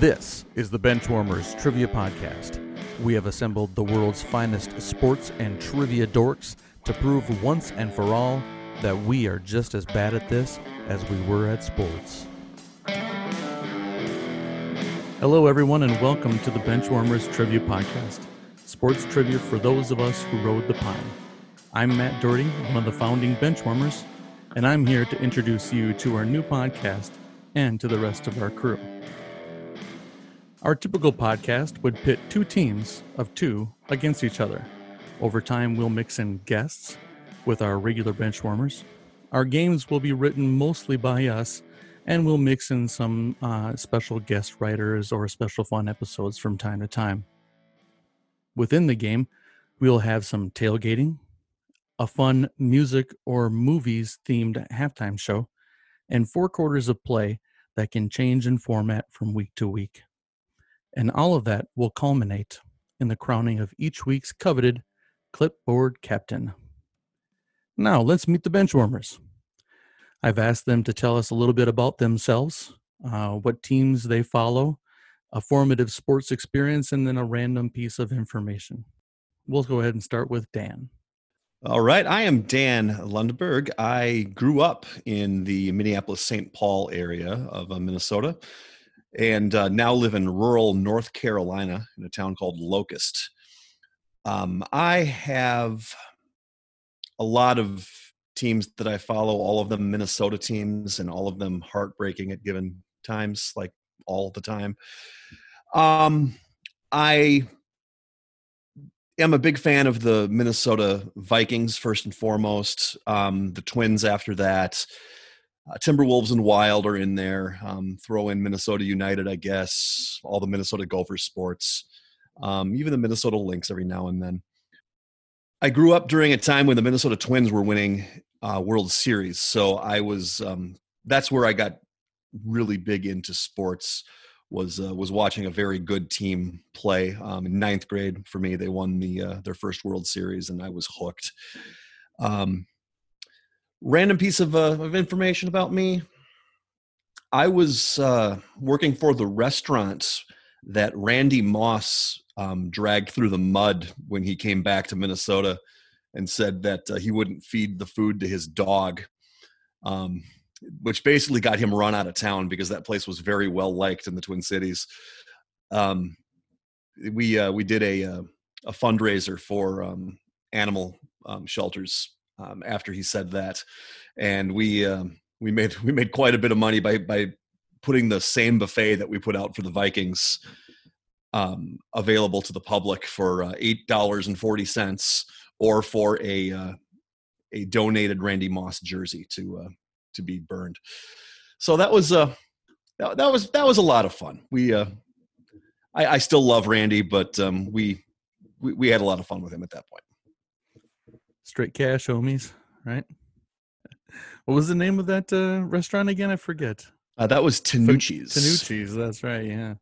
This is the Benchwarmers Trivia Podcast. We have assembled the world's finest sports and trivia dorks to prove once and for all that we are just as bad at this as we were at sports. Hello, everyone, and welcome to the Benchwarmers Trivia Podcast, sports trivia for those of us who rode the pine. I'm Matt Dougherty, one of the founding Benchwarmers, and I'm here to introduce you to our new podcast and to the rest of our crew. Our typical podcast would pit two teams of two against each other. Over time, we'll mix in guests with our regular benchwarmers. Our games will be written mostly by us, and we'll mix in some uh, special guest writers or special fun episodes from time to time. Within the game, we'll have some tailgating, a fun music or movies themed halftime show, and four quarters of play that can change in format from week to week. And all of that will culminate in the crowning of each week's coveted clipboard captain. Now, let's meet the benchwarmers. I've asked them to tell us a little bit about themselves, uh, what teams they follow, a formative sports experience, and then a random piece of information. We'll go ahead and start with Dan. All right. I am Dan Lundberg. I grew up in the Minneapolis St. Paul area of uh, Minnesota and uh, now live in rural North Carolina in a town called Locust. Um, I have a lot of teams that I follow, all of them Minnesota teams, and all of them heartbreaking at given times, like all the time. Um, I am a big fan of the Minnesota Vikings, first and foremost, um, the Twins after that uh, Timberwolves and Wild are in there. Um, throw in Minnesota United, I guess. All the Minnesota Gophers sports, um, even the Minnesota Lynx every now and then. I grew up during a time when the Minnesota Twins were winning uh, World Series, so I was. Um, that's where I got really big into sports. Was uh, was watching a very good team play um, in ninth grade for me. They won the uh, their first World Series, and I was hooked. Um, random piece of, uh, of information about me. I was uh, working for the restaurant that randy moss um, dragged through the mud when he came back to minnesota and said that uh, he wouldn't feed the food to his dog um, which basically got him run out of town because that place was very well liked in the twin cities. Um, we uh, we did a uh, a fundraiser for um, animal um, shelters um, after he said that, and we um, we made we made quite a bit of money by by putting the same buffet that we put out for the Vikings um, available to the public for uh, eight dollars and forty cents, or for a uh, a donated Randy Moss jersey to uh, to be burned. So that was uh that, that was that was a lot of fun. We uh, I, I still love Randy, but um, we, we we had a lot of fun with him at that point. Straight cash homies, right? What was the name of that uh, restaurant again? I forget. Uh, that was Tanucci's. Tanucci's, that's right. Yeah,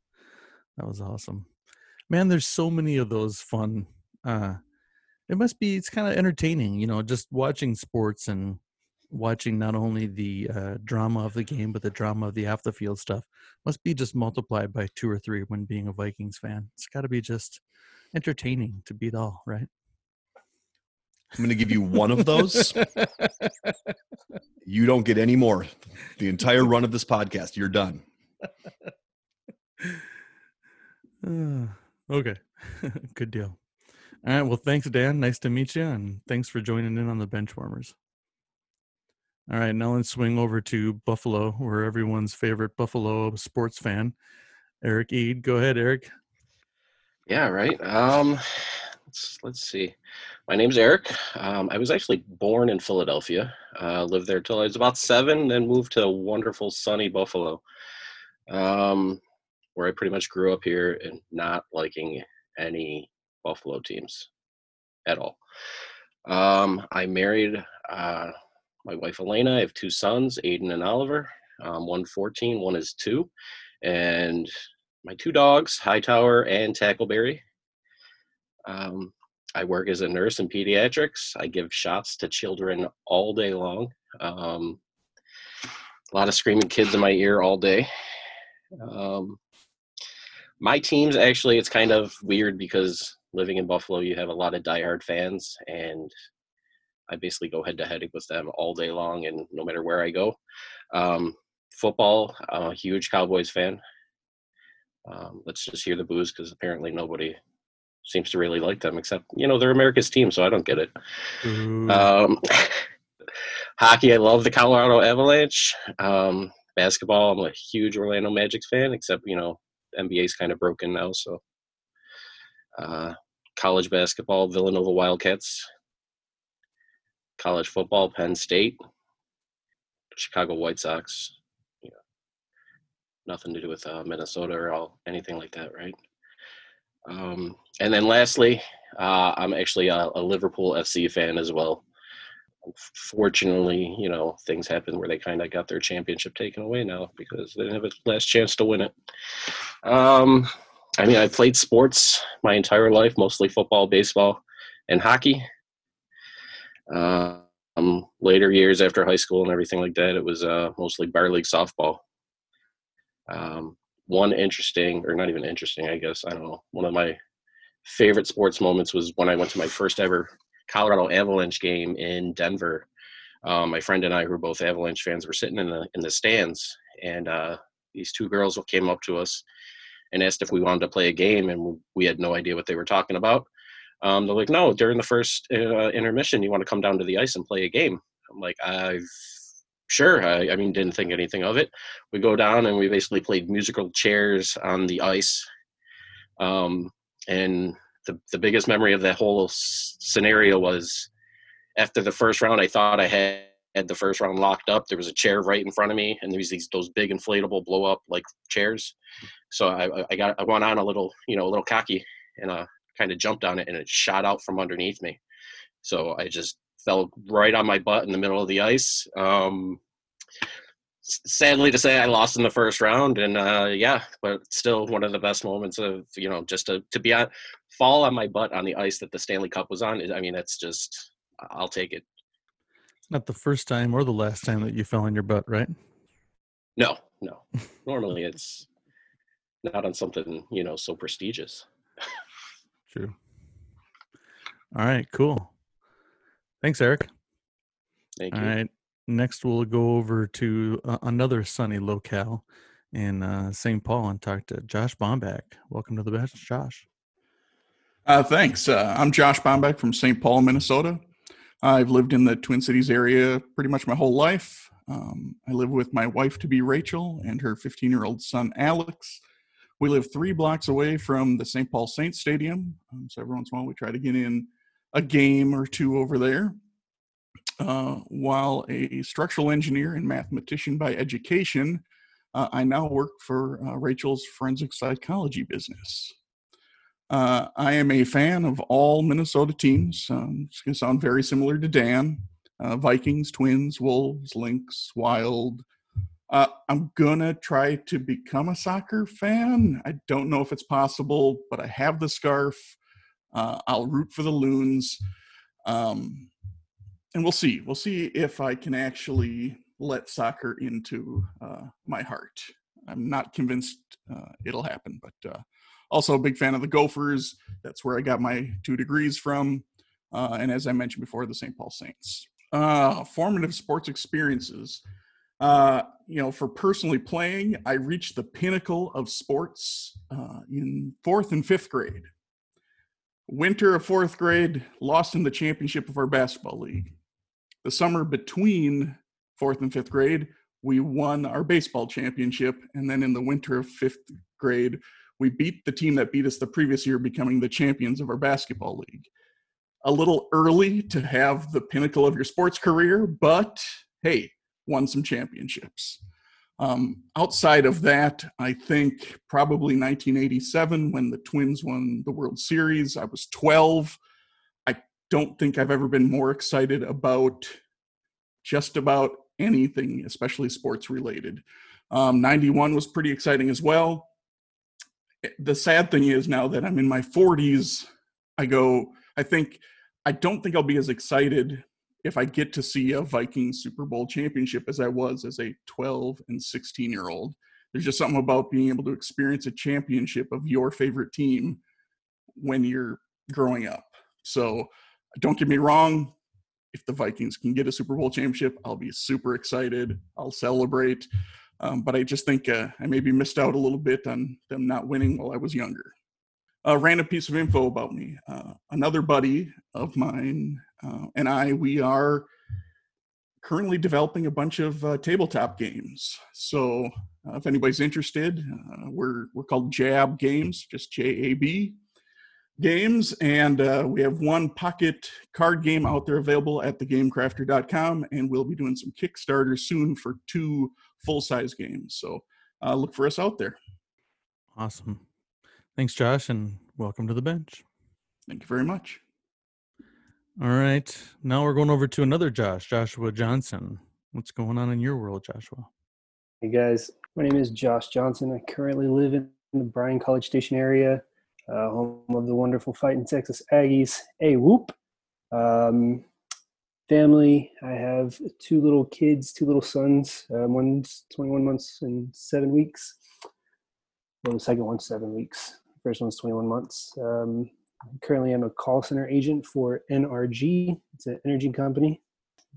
that was awesome. Man, there's so many of those fun. Uh, it must be. It's kind of entertaining, you know, just watching sports and watching not only the uh, drama of the game but the drama of the off the field stuff must be just multiplied by two or three when being a Vikings fan. It's got to be just entertaining to beat all, right? I'm going to give you one of those. you don't get any more. The entire run of this podcast, you're done. Uh, okay. Good deal. All right. Well, thanks, Dan. Nice to meet you. And thanks for joining in on the Benchwarmers. All right. Now let's swing over to Buffalo, where everyone's favorite Buffalo sports fan, Eric Ede. Go ahead, Eric. Yeah, right. Um, let's let's see. My name's Eric. Um, I was actually born in Philadelphia. Uh, lived there till I was about seven, then moved to wonderful sunny Buffalo, um, where I pretty much grew up here and not liking any Buffalo teams at all. Um, I married uh, my wife Elena. I have two sons, Aiden and Oliver. Um, one 14, one is two, and my two dogs, Hightower and Tackleberry. Um, I work as a nurse in pediatrics. I give shots to children all day long. Um, a lot of screaming kids in my ear all day. Um, my teams actually, it's kind of weird because living in Buffalo, you have a lot of diehard fans, and I basically go head to head with them all day long, and no matter where I go. Um, football, I'm a huge Cowboys fan. Um, let's just hear the booze because apparently nobody seems to really like them, except you know they're America's team, so I don't get it. Um, hockey, I love the Colorado Avalanche. Um, basketball, I'm a huge Orlando Magic fan, except you know NBA's kind of broken now, so. Uh, college basketball, Villanova Wildcats. College football, Penn State. Chicago White Sox. You know, nothing to do with uh, Minnesota or all anything like that, right? Um, and then lastly, uh, I'm actually a, a, Liverpool FC fan as well. Fortunately, you know, things happen where they kind of got their championship taken away now because they didn't have a last chance to win it. Um, I mean, I played sports my entire life, mostly football, baseball, and hockey. Um, later years after high school and everything like that, it was uh, mostly bar league softball. Um, one interesting, or not even interesting, I guess, I don't know, one of my favorite sports moments was when I went to my first ever Colorado Avalanche game in Denver. Um, my friend and I, who were both Avalanche fans, were sitting in the in the stands, and uh, these two girls came up to us and asked if we wanted to play a game, and we had no idea what they were talking about. Um, they're like, "No, during the first uh, intermission, you want to come down to the ice and play a game." I'm like, "I've sure. I, I mean, didn't think anything of it. We go down and we basically played musical chairs on the ice. Um, and the, the biggest memory of that whole scenario was after the first round, I thought I had, had the first round locked up. There was a chair right in front of me, and there was these those big inflatable blow up like chairs. So I, I got I went on a little you know a little cocky and uh kind of jumped on it, and it shot out from underneath me. So I just fell right on my butt in the middle of the ice. Um, sadly to say, I lost in the first round, and uh, yeah, but still one of the best moments of you know just to to be on fall on my butt on the ice that the Stanley Cup was on. I mean, that's just I'll take it. Not the first time or the last time that you fell on your butt, right? No, no. Normally, it's not on something you know so prestigious. True. All right, cool. Thanks, Eric. Thank you. All right. Next, we'll go over to uh, another sunny locale in uh, St. Paul and talk to Josh Bohmbach. Welcome to the bench, Josh. Uh, thanks. Uh, I'm Josh Bohmbach from St. Paul, Minnesota. I've lived in the Twin Cities area pretty much my whole life. Um, I live with my wife to be Rachel and her 15 year old son Alex. We live three blocks away from the St. Paul Saints Stadium. Um, so every once in a while we try to get in a game or two over there. Uh, while a structural engineer and mathematician by education, uh, I now work for uh, Rachel's forensic psychology business. Uh, I am a fan of all Minnesota teams. Um, it's going to sound very similar to Dan uh, Vikings, Twins, Wolves, Lynx, Wild. I'm going to try to become a soccer fan. I don't know if it's possible, but I have the scarf. I'll root for the Loons. Um, and we'll see. We'll see if I can actually let soccer into uh, my heart. I'm not convinced uh, it'll happen, but uh, also a big fan of the Gophers. That's where I got my two degrees from. Uh, and as I mentioned before, the St. Paul Saints. Uh, formative sports experiences. Uh, you know, for personally playing, I reached the pinnacle of sports in fourth and fifth grade winter of fourth grade, lost in the championship of our basketball league. The summer between fourth and fifth grade, we won our baseball championship. And then in the winter of fifth grade, we beat the team that beat us the previous year, becoming the champions of our basketball league. A little early to have the pinnacle of your sports career, but hey, won some championships. Um, outside of that, I think probably 1987 when the Twins won the World Series. I was 12. Don't think I've ever been more excited about just about anything, especially sports related. Um, 91 was pretty exciting as well. Eh, the sad thing is now that I'm in my 40s, I go, I think, I don't think I'll be as excited if I get to see a Viking Super Bowl championship as I was as a 12 and 16 year old. there's just something about being able to experience a championship of your favorite team when you're growing up. So don't get me wrong, if the Vikings can get a Super Bowl championship, I'll be super excited. I'll celebrate. Um, but I just think uh, I maybe missed out a little bit on them not winning while I was younger. A random piece of info about me. Uh, another buddy of mine uh, and I, we are currently developing a bunch of uh, tabletop games. So uh, if anybody's interested, uh, we're we're called Jab Games, just J A B games, and uh, we have one pocket card game out there available at thegamecrafter.com, and we'll be doing some Kickstarter soon for two full size games. So uh, look for us out there. Awesome. Thanks, Josh, and welcome to the bench. Thank you very much. All right. Now we're going over to another Josh, Joshua Johnson. What's going on in your world, Joshua? Hey guys, my name is Josh Johnson. I currently live in the Bryan College Station area, uh, home of the wonderful fighting Texas Aggies. Hey, whoop! Um, family. I have two little kids, two little sons. Um, one's 21 months and seven weeks. Well, the second one's seven weeks. First one's 21 months. Um, currently, I'm a call center agent for NRG. It's an energy company.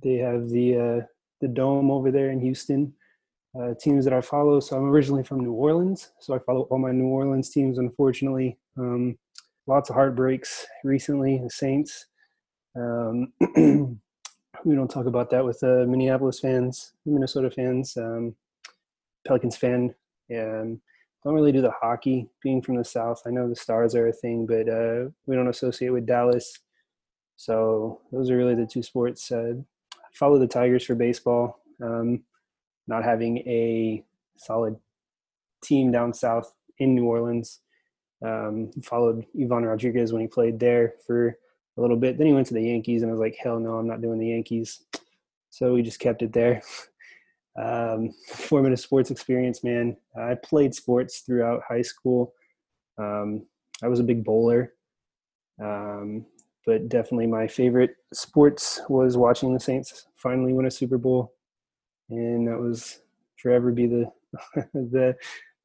They have the uh, the dome over there in Houston. Uh, teams that I follow. So I'm originally from New Orleans, so I follow all my New Orleans teams. Unfortunately, um, lots of heartbreaks recently. The Saints. Um, we don't talk about that with uh, Minneapolis fans, Minnesota fans, um, Pelicans fan. Don't really do the hockey. Being from the South, I know the Stars are a thing, but uh, we don't associate with Dallas. So those are really the two sports. Uh, follow the Tigers for baseball. Um, not having a solid team down south in New Orleans. Um, followed Ivan Rodriguez when he played there for a little bit. Then he went to the Yankees, and I was like, hell no, I'm not doing the Yankees. So we just kept it there. Um, formative sports experience, man. I played sports throughout high school. Um, I was a big bowler, um, but definitely my favorite sports was watching the Saints finally win a Super Bowl, and that was forever be the the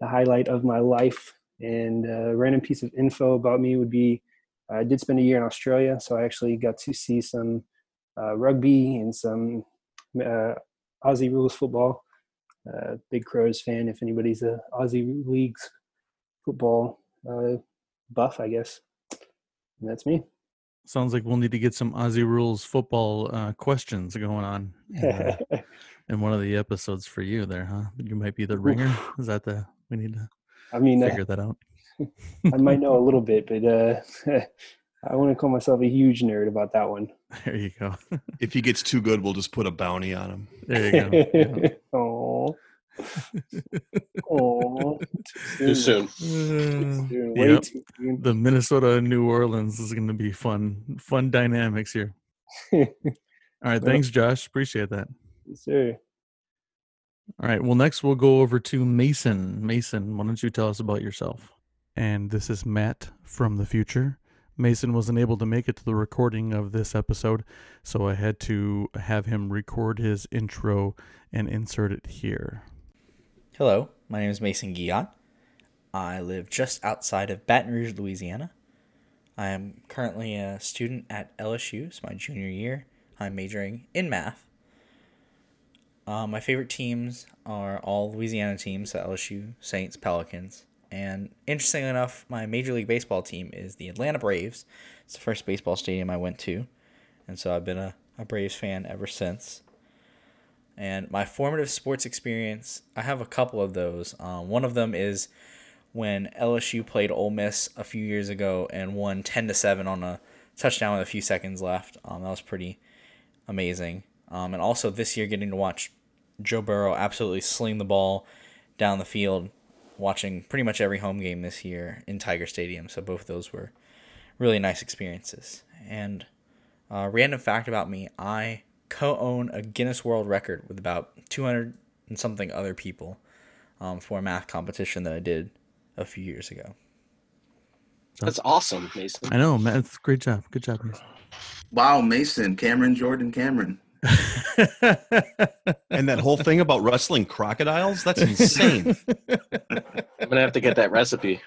the highlight of my life. And a random piece of info about me would be I did spend a year in Australia, so I actually got to see some uh, rugby and some uh, Aussie rules football. Uh, big Crows fan. If anybody's a Aussie leagues football uh, buff, I guess. And that's me. Sounds like we'll need to get some Aussie rules football uh, questions going on in, uh, in one of the episodes for you there, huh? You might be the ringer. Is that the we need to I mean, uh, figure that out? I might know a little bit, but uh, I want to call myself a huge nerd about that one. There you go. If he gets too good, we'll just put a bounty on him. There you go. oh, oh, Too soon. Uh, Way yep. too soon. The Minnesota New Orleans is going to be fun, fun dynamics here. All right, thanks, Josh. Appreciate that. Sir. All right. Well, next we'll go over to Mason. Mason, why don't you tell us about yourself? And this is Matt from the future. Mason wasn't able to make it to the recording of this episode, so I had to have him record his intro and insert it here. Hello, my name is Mason Guillot. I live just outside of Baton Rouge, Louisiana. I am currently a student at LSU. It's my junior year. I'm majoring in math. Uh, my favorite teams are all Louisiana teams, so LSU, Saints, Pelicans. And interestingly enough, my Major League Baseball team is the Atlanta Braves. It's the first baseball stadium I went to. And so I've been a, a Braves fan ever since. And my formative sports experience, I have a couple of those. Um, one of them is when LSU played Ole Miss a few years ago and won 10 to 7 on a touchdown with a few seconds left. Um, that was pretty amazing. Um, and also this year, getting to watch Joe Burrow absolutely sling the ball down the field, watching pretty much every home game this year in Tiger Stadium. So both of those were really nice experiences. And uh, random fact about me: I co-own a Guinness World Record with about 200 and something other people um, for a math competition that I did a few years ago. That's awesome, Mason. I know, Matt. Great job. Good job, Mason. Wow, Mason, Cameron, Jordan, Cameron. and that whole thing about wrestling crocodiles—that's insane. I'm gonna have to get that recipe.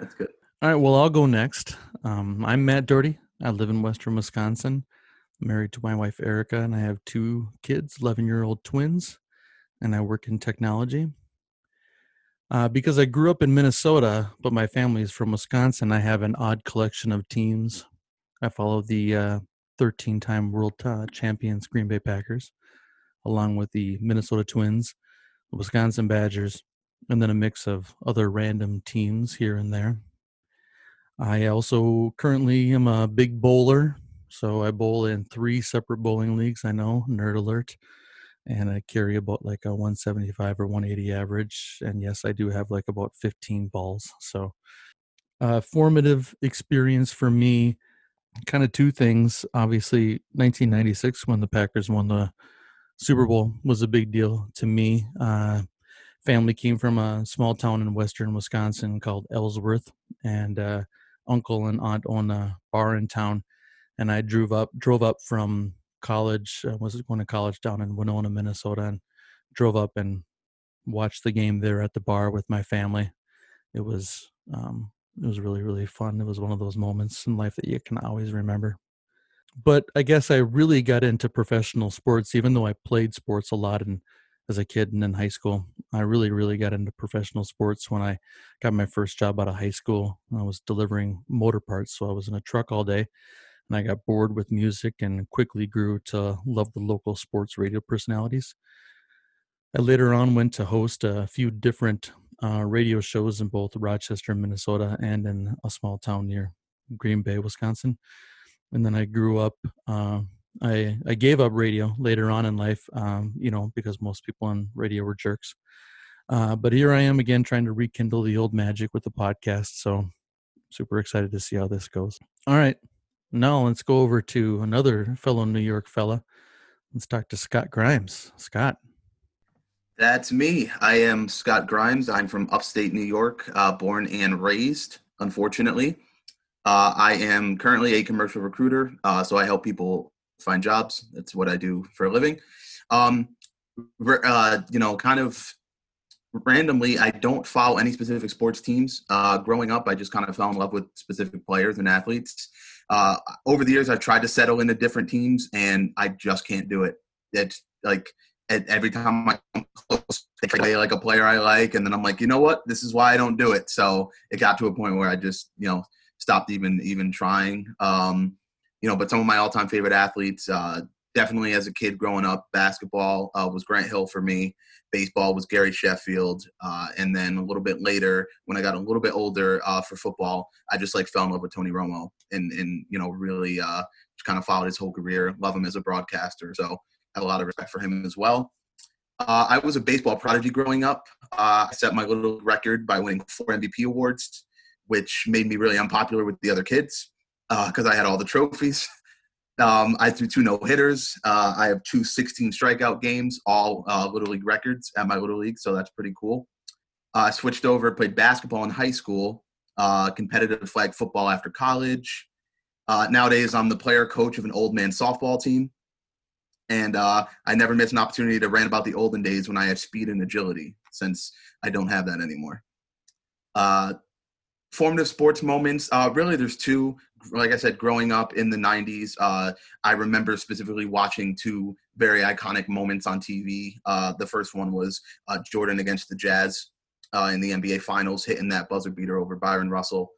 That's good. All right, well, I'll go next. Um, I'm Matt Dougherty. I live in Western Wisconsin. I'm married to my wife Erica, and I have two kids, 11 year old twins, and I work in technology. Uh, because I grew up in Minnesota, but my family is from Wisconsin, I have an odd collection of teams. I follow the 13 uh, time world uh, champions Green Bay Packers, along with the Minnesota Twins, the Wisconsin Badgers, and then a mix of other random teams here and there. I also currently am a big bowler, so I bowl in three separate bowling leagues. I know, nerd alert. And I carry about like a 175 or 180 average. And yes, I do have like about 15 balls. So, uh, formative experience for me kind of two things. Obviously, 1996 when the Packers won the Super Bowl was a big deal to me. Uh, family came from a small town in western Wisconsin called Ellsworth, and uh, uncle and aunt own a bar in town. And I drove up drove up from college. I was going to college down in Winona, Minnesota, and drove up and watched the game there at the bar with my family. It was um, it was really really fun. It was one of those moments in life that you can always remember but I guess I really got into professional sports, even though I played sports a lot and as a kid and in high school. I really, really got into professional sports when I got my first job out of high school. I was delivering motor parts, so I was in a truck all day, and I got bored with music and quickly grew to love the local sports radio personalities. I later on went to host a few different uh, radio shows in both Rochester, Minnesota, and in a small town near Green Bay, Wisconsin and then I grew up. Uh, I I gave up radio later on in life, um, you know, because most people on radio were jerks. Uh, but here I am again, trying to rekindle the old magic with the podcast. So super excited to see how this goes. All right, now let's go over to another fellow New York fella. Let's talk to Scott Grimes. Scott. That's me. I am Scott Grimes. I'm from upstate New York, uh, born and raised, unfortunately. Uh, I am currently a commercial recruiter, uh, so I help people find jobs. That's what I do for a living. Um, uh, you know, kind of randomly, I don't follow any specific sports teams. Uh, growing up, I just kind of fell in love with specific players and athletes. Uh, over the years, I've tried to settle into different teams, and I just can't do it. It's like every time I come close, they play like a player I like, and then I'm like, you know what? This is why I don't do it. So it got to a point where I just, you know, stopped even even trying. Um, you know, but some of my all-time favorite athletes, uh, definitely as a kid growing up, basketball uh, was Grant Hill for me. Baseball was Gary Sheffield, uh, and then a little bit later, when I got a little bit older uh, for football, I just like fell in love with Tony Romo, and and you know really uh, kind of followed his whole career. Love him as a broadcaster, so have a lot of respect for him as well. Uh, I was a baseball prodigy growing up. Uh, I set my little record by winning four MVP awards which made me really unpopular with the other kids because uh, I had all the trophies. Um, I threw two no hitters. Uh, I have two 16 strikeout games, all uh, Little League records at my Little League, so that's pretty cool. Uh, I switched over, played basketball in high school, uh, competitive flag football after college. Uh, nowadays, I'm the player coach of an old man softball team. And I never miss an opportunity to rant about the olden days when I had speed and agility, since I don't have that anymore formative sports moments uh, really there's two like i said growing up in the 90s uh, i remember specifically watching two very iconic moments on tv uh, the first one was uh, jordan against the jazz uh, in the nba finals hitting that buzzer beater over bryon russell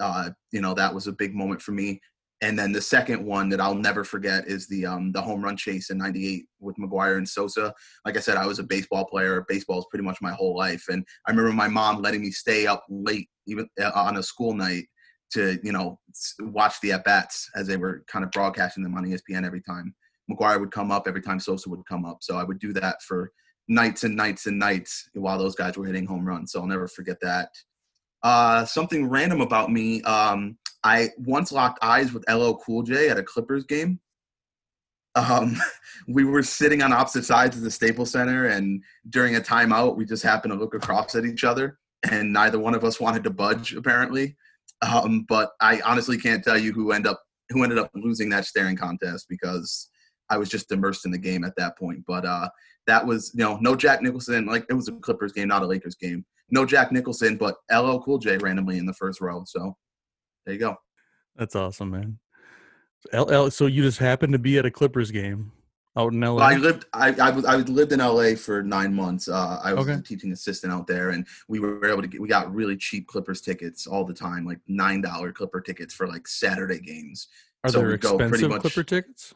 uh, you know that was a big moment for me and then the second one that I'll never forget is the um, the home run chase in '98 with McGwire and Sosa. Like I said, I was a baseball player. Baseball is pretty much my whole life, and I remember my mom letting me stay up late, even uh, on a school night, to you know watch the at bats as they were kind of broadcasting them on ESPN every time McGwire would come up, every time Sosa would come up. So I would do that for nights and nights and nights while those guys were hitting home runs. So I'll never forget that. Uh, something random about me. Um, I once locked eyes with LL Cool J at a Clippers game. Um, we were sitting on opposite sides of the Staples Center, and during a timeout, we just happened to look across at each other, and neither one of us wanted to budge, apparently. Um, but I honestly can't tell you who end up who ended up losing that staring contest because I was just immersed in the game at that point. But uh, that was you know no Jack Nicholson. Like it was a Clippers game, not a Lakers game. No Jack Nicholson, but LL Cool J randomly in the first row. So there you go. That's awesome, man. LL, so you just happened to be at a Clippers game out in LA. Well, I lived. I, I was. I lived in LA for nine months. Uh, I was Okay. a teaching assistant out there, and we were able to get. We got really cheap Clippers tickets all the time, like nine dollar Clipper tickets for like Saturday games. Are so there we go pretty expensive much- Clipper tickets?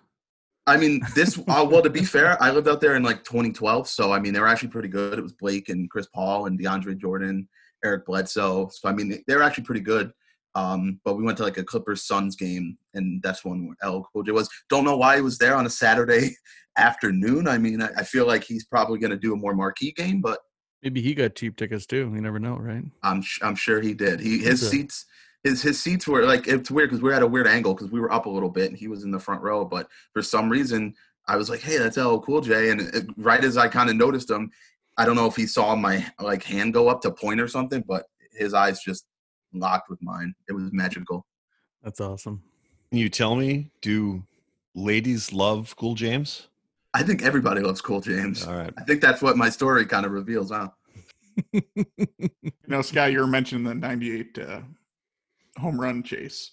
I mean, this. uh, well, to be fair, I lived out there in like 2012, so I mean, they were actually pretty good. It was Blake and Chris Paul and DeAndre Jordan, Eric Bledsoe. So I mean, they were actually pretty good. Um, but we went to like a Clippers Suns game, and that's when L Cool J was. Don't know why he was there on a Saturday afternoon. I mean, I, I feel like he's probably going to do a more marquee game, but Maybe he got cheap tickets too. You never know, right? I'm sh- I'm sure he did. He his a- seats his his seats were like it's weird because we are at a weird angle because we were up a little bit and he was in the front row, but for some reason I was like, hey, that's LL Cool J, and it, right as I kind of noticed him, I don't know if he saw my like hand go up to point or something, but his eyes just locked with mine. It was magical. That's awesome. Can you tell me, do ladies love Cool James? I think everybody loves Cool James. All right. I think that's what my story kind of reveals, huh? You know, Scott, you were mentioning the 98 uh, home run chase.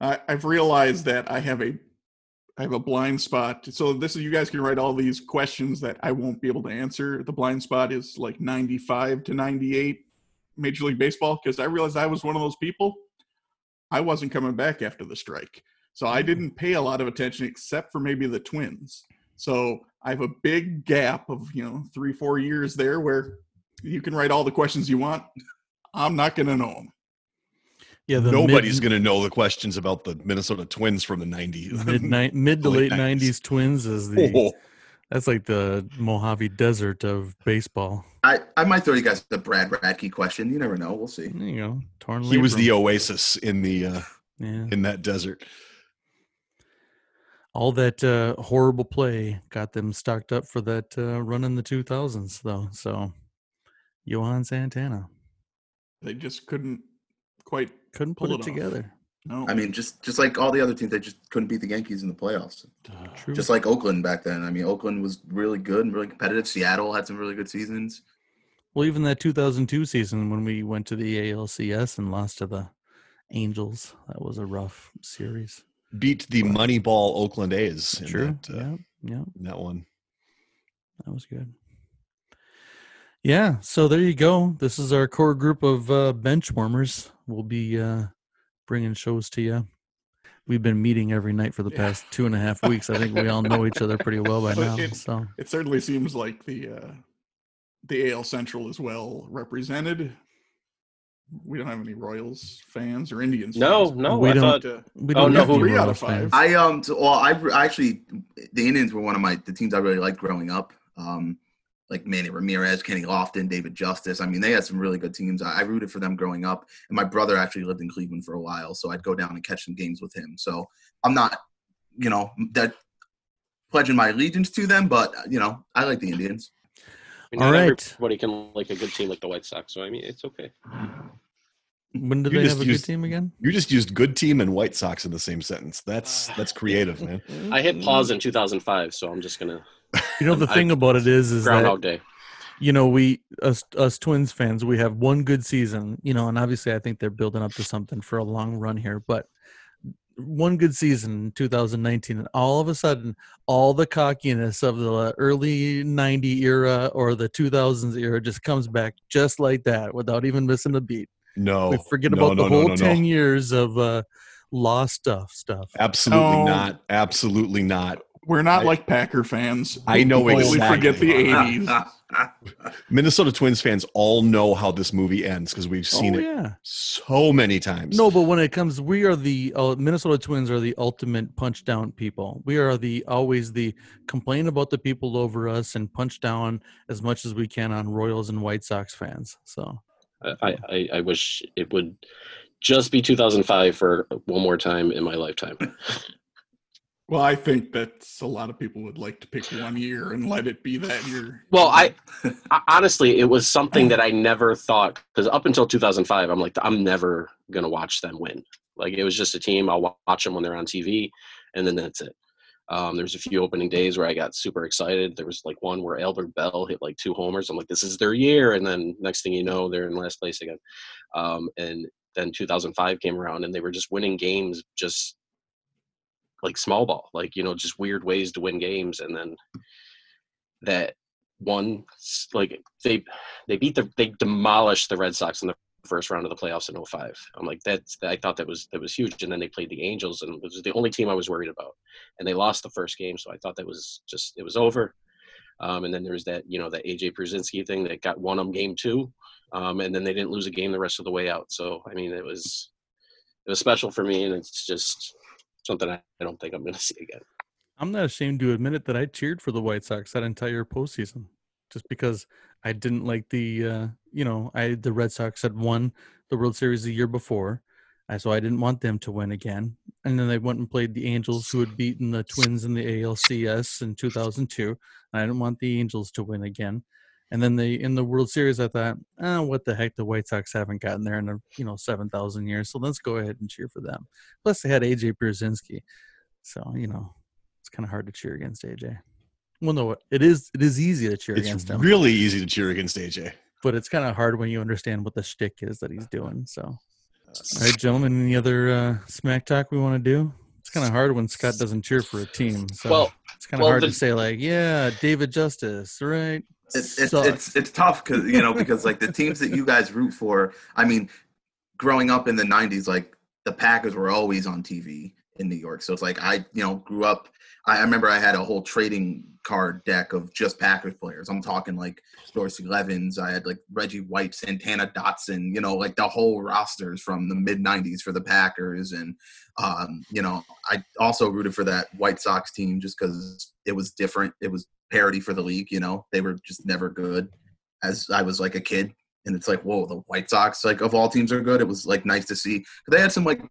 I, I've realized that I have a I have a blind spot. So this is you guys can write all these questions that I won't be able to answer. The blind spot is like 95 to 98 Major League Baseball because I realized I was one of those people. I wasn't coming back after the strike. So I mm. didn't pay a lot of attention except for maybe the Twins. So I have a big gap of, you know, 3 4 years there where you can write all the questions you want. I'm not going to know them. Yeah, the Nobody's going to know the questions about the Minnesota Twins from the 90s. mid, mid to late late 90s. '90s Twins is the Oh, that's like the Mojave Desert of baseball. I, I might throw you guys the Brad Radke question. You never know. We'll see. There you go. Torn. he was the oasis in the uh, yeah. in that desert. All that uh, horrible play got them stocked up for that uh, run in the 2000s, though. So, Johan Santana They just couldn't quite. couldn't Pull put it, it off. together. No. I mean, just just like all the other teams, they just couldn't beat the Yankees in the playoffs. True. Just like Oakland back then. I mean, Oakland was really good and really competitive. Seattle had some really good seasons. Well, even that 2002 season when we went to the ALCS and lost to the Angels, that was a rough series. Beat the Moneyball Oakland A's in True. that, uh, yeah. Yeah. in that one. That was good. Yeah. So there you go. This is our core group of uh, bench warmers. We'll be uh, bringing shows to you. We've been meeting every night for the Yeah. past two and a half weeks. I think we all know each other pretty well by But now. it- So it certainly seems like the uh, the AL Central is well represented. We don't have any Royals fans or Indians. No, fans. no. We I don't- thought uh, we Oh, don't no, have who- Three out of five. fans. I um, so, well, I I actually the Indians were one of my the teams I really liked growing up. Um, like Manny Ramirez, Kenny Lofton, David Justice. I mean, they had some really good teams. I, I rooted for them growing up, and my brother actually lived in Cleveland for a while, so I'd go down and catch some games with him. So I'm not, you know, that pledging my allegiance to them, but you know, I like the Indians. I mean, All not right. everybody can like a good team like the White Sox. So I mean, it's okay. When did You they have a used- good team again? You just used good team and White Sox in the same sentence. That's that's creative, man. I hit pause in 2005, so I'm just gonna You know the I- thing about it is, is that Day. you know we us us twins fans we have one good season you know and obviously i think they're building up to something for a long run here but one good season in 2019 and all of a sudden all the cockiness of the early 90 era or the 2000s era just comes back just like that without even missing a beat No, we forget no, about no, the no, whole no, no. 10 years of uh lost stuff stuff Absolutely No. not. Absolutely not. We're not I- like Packer fans. I know who completely exactly. forget the '80s. Minnesota Twins fans all know how this movie ends because we've seen oh it yeah so many times. No, but when it comes, we are the uh, Minnesota Twins are the ultimate punch down people. We are the always the complain about the people over us and punch down as much as we can on Royals and White Sox fans. So I, I I wish it would just be 2005 for one more time in my lifetime. Well, I think that's a lot of people would like to pick one year and let it be that year. Well, I, I honestly, it was something that I never thought because up until 2005, I'm like, I'm never gonna watch them win. Like it was just a team. I'll watch them when they're on TV, and then that's it. Um, there's a few opening days where I got super excited. There was like one where Albert Belle hit like two homers. I'm like, this is their year, and then next thing you know, they're in last place again. Um, and then 2005 came around, and they were just winning games, just like small ball, like you know, just weird ways to win games, and then that one like they they beat the they demolished the Red Sox in the first round of the playoffs in 05. I'm like that's I thought that was that was huge and then they played the Angels and it was the only team I was worried about. And they lost the first game so I thought that was just it was over. Um, and then there was that you know that AJ Pierzynski thing that got one them game 2. Um, and then they didn't lose a game the rest of the way out. So I mean it was it was special for me and it's just something I, don't think I'm going to see again. I'm not ashamed to admit it that I cheered for the White Sox that entire postseason, just because I didn't like the, uh, you know, I the Red Sox had won the World Series the year before, so I didn't want them to win again. And then they went and played the Angels, who had beaten the Twins in the ALCS in 2002. I didn't want the Angels to win again. And then they in the World Series, I thought, oh, what the heck? The White Sox haven't gotten there in a, you know seven thousand years, so let's go ahead and cheer for them. Plus, they had AJ Pierzynski, so you know it's kind of hard to cheer against AJ. Well, no, it is. It is easy to cheer It's against him, really easy to cheer against AJ. but it's kind of hard when you understand what the shtick is that he's doing. So, all right, gentlemen, any other uh, smack talk we want to do? It's kind of hard when Scott doesn't cheer for a team. So Well, it's kind of well, hard the- to say like, yeah, David Justice, right? It's it's, it's it's tough because you know because like the teams that you guys root for i mean growing up in the 90s like the packers were always on tv in new york. So it's like i you know grew up i, I remember i had a whole trading card deck of just packers players. I'm talking like dorsey levens. I had like reggie white santana dotson you know like the whole rosters from the mid 90s for the packers. And um, you know i also rooted for that white sox team just because it was different. It was parity for the league. You know, they were just never good. As I was like a kid, and it's like, whoa, the White Sox, like of all teams, are good. It was like nice to see. They had some like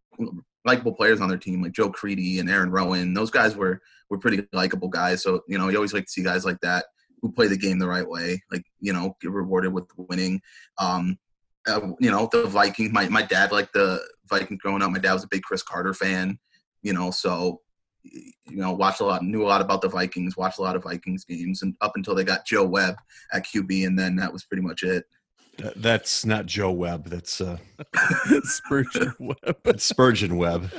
likable players on their team, like Joe Crede and Aaron Rowand. Those guys were were pretty likable guys. So you know, you always like to see guys like that who play the game the right way, like you know, get rewarded with winning. Um, uh, you know, the Vikings. My my dad liked the Vikings growing up. My dad was a big Cris Carter fan. You know, so you know, watched a lot, knew a lot about the Vikings, watched a lot of Vikings games, and up until they got Joe Webb at QB, and then that was pretty much it. That's not Joe Webb. That's uh, Spurgeon Webb. that's Spurgeon Webb.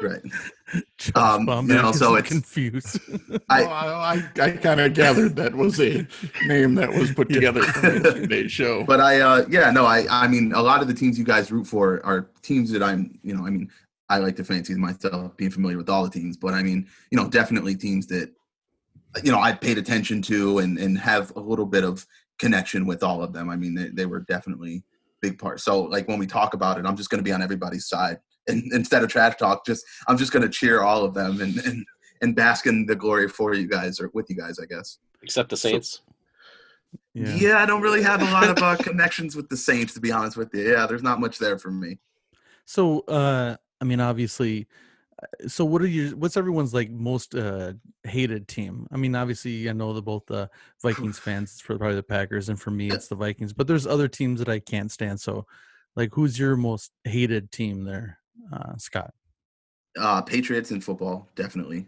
Right. Josh Um, you Bohmbach know, so it's- confused. I- Well, I, I, I kind of gathered that was a name that was put together for today's show. But I, uh, yeah, no, I, I mean, a lot of the teams you guys root for are teams that I'm, you know, I mean, I like to fancy myself being familiar with all the teams, but I mean, you know, definitely teams that, you know, I paid attention to and and have a little bit of connection with all of them. I mean, they, they were definitely big part. So like when we talk about it, I'm just going to be on everybody's side, and instead of trash talk, just I'm just going to cheer all of them and and and bask in the glory for you guys or with you guys, I guess. Except the Saints. yeah. Yeah, I don't really have a lot of uh, connections with the Saints, to be honest with you. Yeah, there's not much there for me. So, uh, I mean, obviously, uh, so what are your what's everyone's like most uh hated team? I mean, obviously, I know that both the Vikings fans it's for probably the Packers, and for me, it's the Vikings. But there's other teams that I can't stand. So, like, who's your most hated team there, uh, Scott? Uh, Patriots in football, definitely.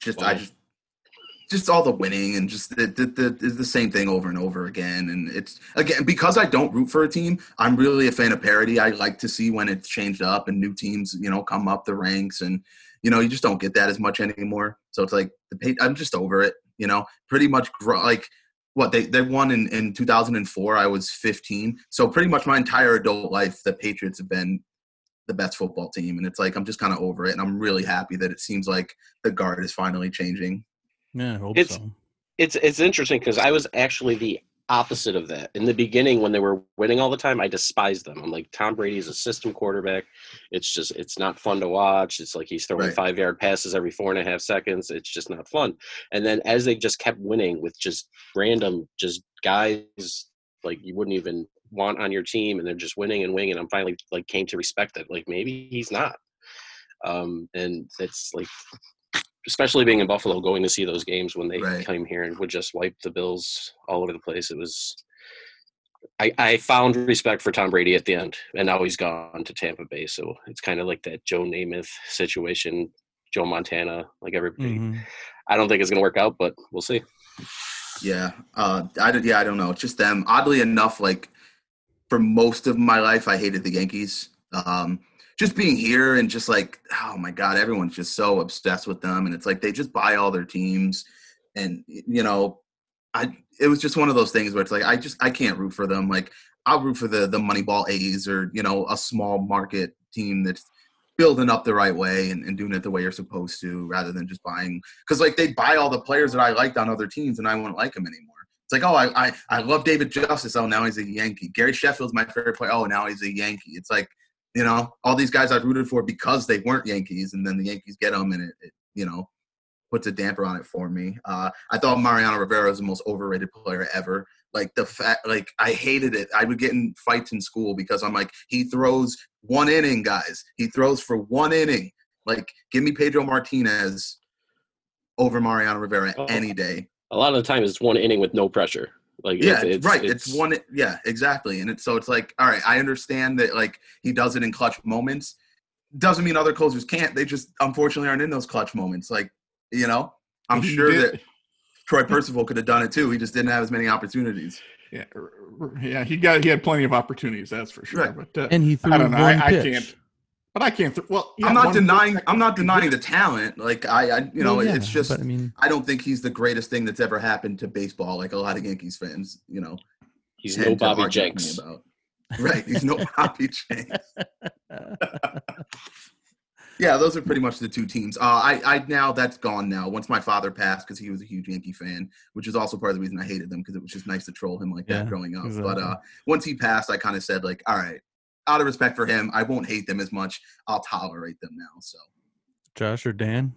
Just I just just all the winning and just the, the, the, the same thing over and over again. And it's again because I don't root for a team. I'm really a fan of parity. I like to see when it's changed up and new teams, you know, come up the ranks. And you know, you just don't get that as much anymore. So it's like the I'm just over it. You know, pretty much like what they they won in in 2004. I was 15. So pretty much my entire adult life, the Patriots have been the best football team and it's like i'm just kind of over it and i'm really happy that it seems like the guard is finally changing Yeah, I hope It's- so. It's it's interesting because I was actually the opposite of that. In the beginning, when they were winning all the time, I despised them. I'm like, Tom Brady's a system quarterback. It's just it's not fun to watch. It's like he's throwing Right. five yard passes every four and a half seconds. It's just not fun. And then as they just kept winning with just random just guys like you wouldn't even want on your team and they're just winning and winning and I'm finally like came to respect it. Like maybe he's not. Um, and it's like, especially being in Buffalo, going to see those games when they Right. came here and would just wipe the Bills all over the place. It was. I, I found respect for Tom Brady at the end, and now he's gone to Tampa Bay. So it's kind of like that Joe Namath situation, Joe Montana, like everybody. Mhm. I don't think it's going to work out, but we'll see. Yeah, uh, I don't. Yeah, I don't know. It's just them. Oddly enough, like for most of my life, I hated the Yankees. Um, just being here and just like, oh my god, everyone's just so obsessed with them, and it's like they just buy all their teams, and you know, I. It was just one of those things where it's like I just I can't root for them. Like I'll root for the the Moneyball A's or you know a small market team that's building up the right way and, and doing it the way you're supposed to rather than just buying because like they'd buy all the players that I liked on other teams and I wouldn't like them anymore. It's like, oh, I, I I love David Justice. Oh, now he's a Yankee. Gary Sheffield's my favorite player. Oh, now he's a Yankee. It's like, you know, all these guys I've rooted for because they weren't Yankees, and then the Yankees get them, and it, it you know, puts a damper on it for me. Uh, I thought Mariano Rivera was the most overrated player ever. Like the fact, like I hated it. I would get in fights in school because I'm like, he throws one inning, guys. He throws for one inning. Like, give me Pedro Martinez over Mariano Rivera Oh. any day. A lot of the time, it's one inning with no pressure. Like Yeah, it's, it's, right. It's, one. Yeah, exactly. And it's so it's like, all right, I understand that like he does it in clutch moments. Doesn't mean other closers can't. They just unfortunately aren't in those clutch moments. Like, you know, I'm sure did- that Troy Percival could have done it too. He just didn't have as many opportunities. Yeah, r- r- yeah, he got he had plenty of opportunities, that's for sure. Right. But uh, And he threw I don't know. one I, I pitch. can't. But I can't. Th- well, yeah, I'm not denying. I'm not denying the talent. Like I, I you know, Well, yeah, it's just. But I mean, I don't think he's the greatest thing that's ever happened to baseball. Like a lot of Yankees fans, you know, he's no Bobby argue Jenks. about. Right, he's no Bobby Jenks. Yeah, those are pretty much the two teams. Uh, I, I now that's gone now. Once my father passed, because he was a huge Yankee fan, which is also part of the reason I hated them because it was just nice to troll him like Yeah, that growing up. But uh, once he passed, I kind of said like, all right, out of respect for him, I won't hate them as much. I'll tolerate them now. So Josh or Dan?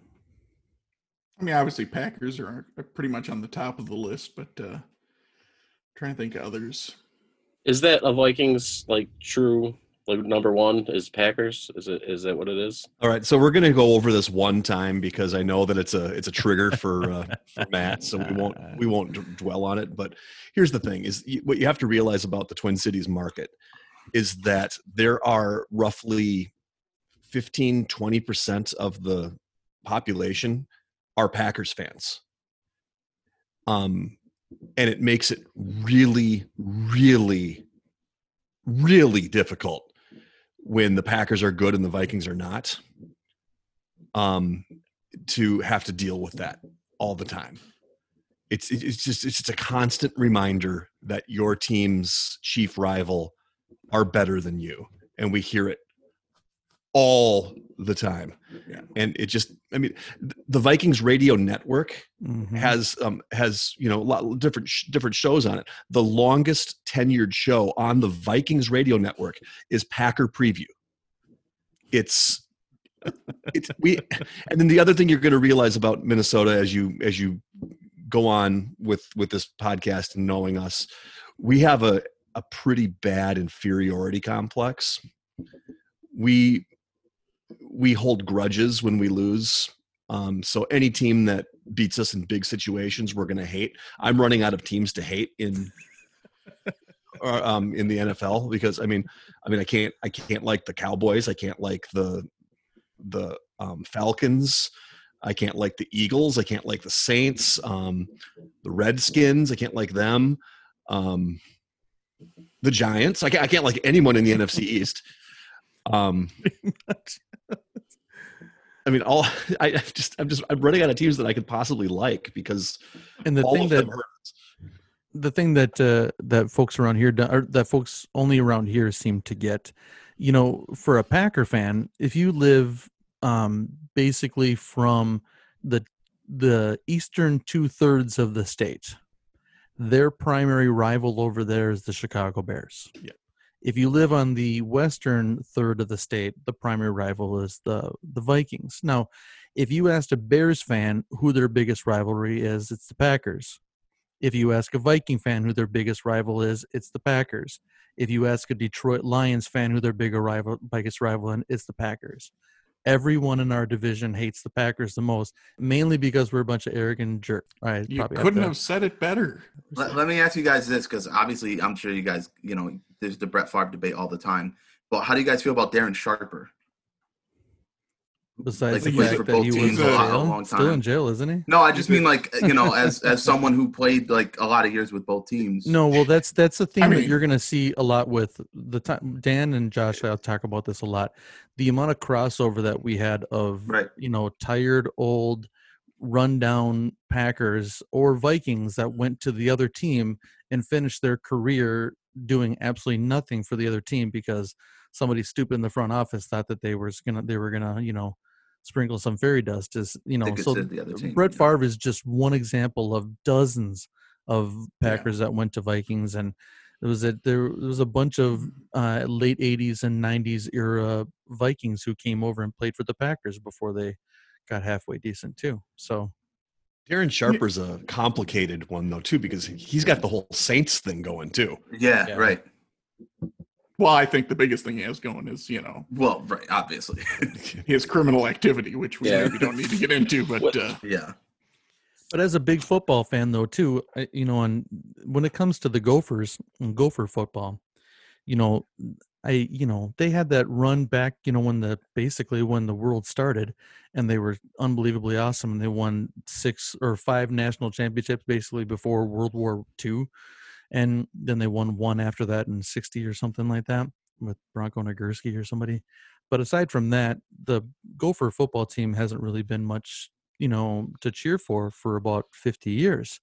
I mean, obviously, Packers are, are pretty much on the top of the list, but uh, trying to think of others. Is that a Vikings like true like number one is Packers? Is it is that what it is? All right, so we're going to go over this one time because I know that it's a it's a trigger for uh, for Matt, so we won't we won't d- dwell on it. But here's the thing: is you, what you have to realize about the Twin Cities market is that there are roughly 15 20 percent of the population are Packers fans. Um, and it makes it really, really, really difficult when the Packers are good and the Vikings are not, um, to have to deal with that all the time. It's it's just it's just a constant reminder that your team's chief rival are better than you, and we hear it all the time. Yeah. And it just I mean the Vikings radio network Mhm. has um has you know a lot of different sh- different shows on it. The longest tenured show on the Vikings radio network is Packer Preview. It's it's we and then the other thing you're going to realize about Minnesota as you as you go on with with this podcast and knowing us, we have a a pretty bad inferiority complex. We we hold grudges when we lose. Um, so any team that beats us in big situations, we're going to hate. I'm running out of teams to hate in or, um, in the NFL because I mean, I mean, I can't, I can't like the Cowboys. I can't like the the um, Falcons. I can't like the Eagles. I can't like the Saints. Um, the Redskins. I can't like them. Um, the Giants. I can't, I can't like anyone in the NFC East. Um, I mean, all I I just I'm just I'm running out of teams that I could possibly like because and the all thing of that them hurt. the thing that uh, that folks around here or that folks only around here seem to get, you know, for a Packer fan, if you live um, basically from the the eastern two thirds of the state, their primary rival over there is the Chicago Bears. Yeah. If you live on the western third of the state, the primary rival is the the Vikings. Now, if you asked a Bears fan who their biggest rivalry is, it's the Packers. If you ask a Viking fan who their biggest rival is, it's the Packers. If you ask a Detroit Lions fan who their bigger rival, biggest rival, is, it's the Packers. Everyone in our division hates the Packers the most, mainly because we're a bunch of arrogant jerks. I You couldn't to- have said it better. Let, let me ask you guys this, because obviously I'm sure you guys, you know, there's the Brett Favre debate all the time. But how do you guys feel about Darren Sharper? Besides like the fact that he was a lot- a jail, still in jail, isn't he? No, I just mean like you know, as as someone who played like a lot of years with both teams. No, well, that's that's the thing that mean- you're going to see a lot with the time. Dan and Josh, I'll talk about this a lot. The amount of crossover that we had of Right. you know tired old rundown Packers or Vikings that went to the other team and finished their career doing absolutely nothing for the other team because somebody stupid in the front office thought that they were gonna they were gonna you know sprinkle some fairy dust is you know so sit the other team, Brett yeah. Favre is just one example of dozens of Yeah. Packers that went to Vikings and it was a there was a bunch of uh, late 80s and 90s era Vikings who came over and played for the Packers before they got halfway decent too. So Darren Sharper's a complicated one though too because he's got the whole Saints thing going too. Yeah, Yeah. right. Well, I think the biggest thing he has going is, you know, Well, right, obviously. his criminal activity, which we Yeah. maybe don't need to get into, but uh, yeah. But as a big football fan, though, too, you know, and when it comes to the Gophers and Gopher football, you know, I, you know, they had that run back, you know, when the basically when the world started, and they were unbelievably awesome, and they won six or five national championships basically before World War II, and then they won one after that in '60 or something like that with Bronco Nagurski or somebody. But aside from that, the Gopher football team hasn't really been much you know to cheer for for about 50 years.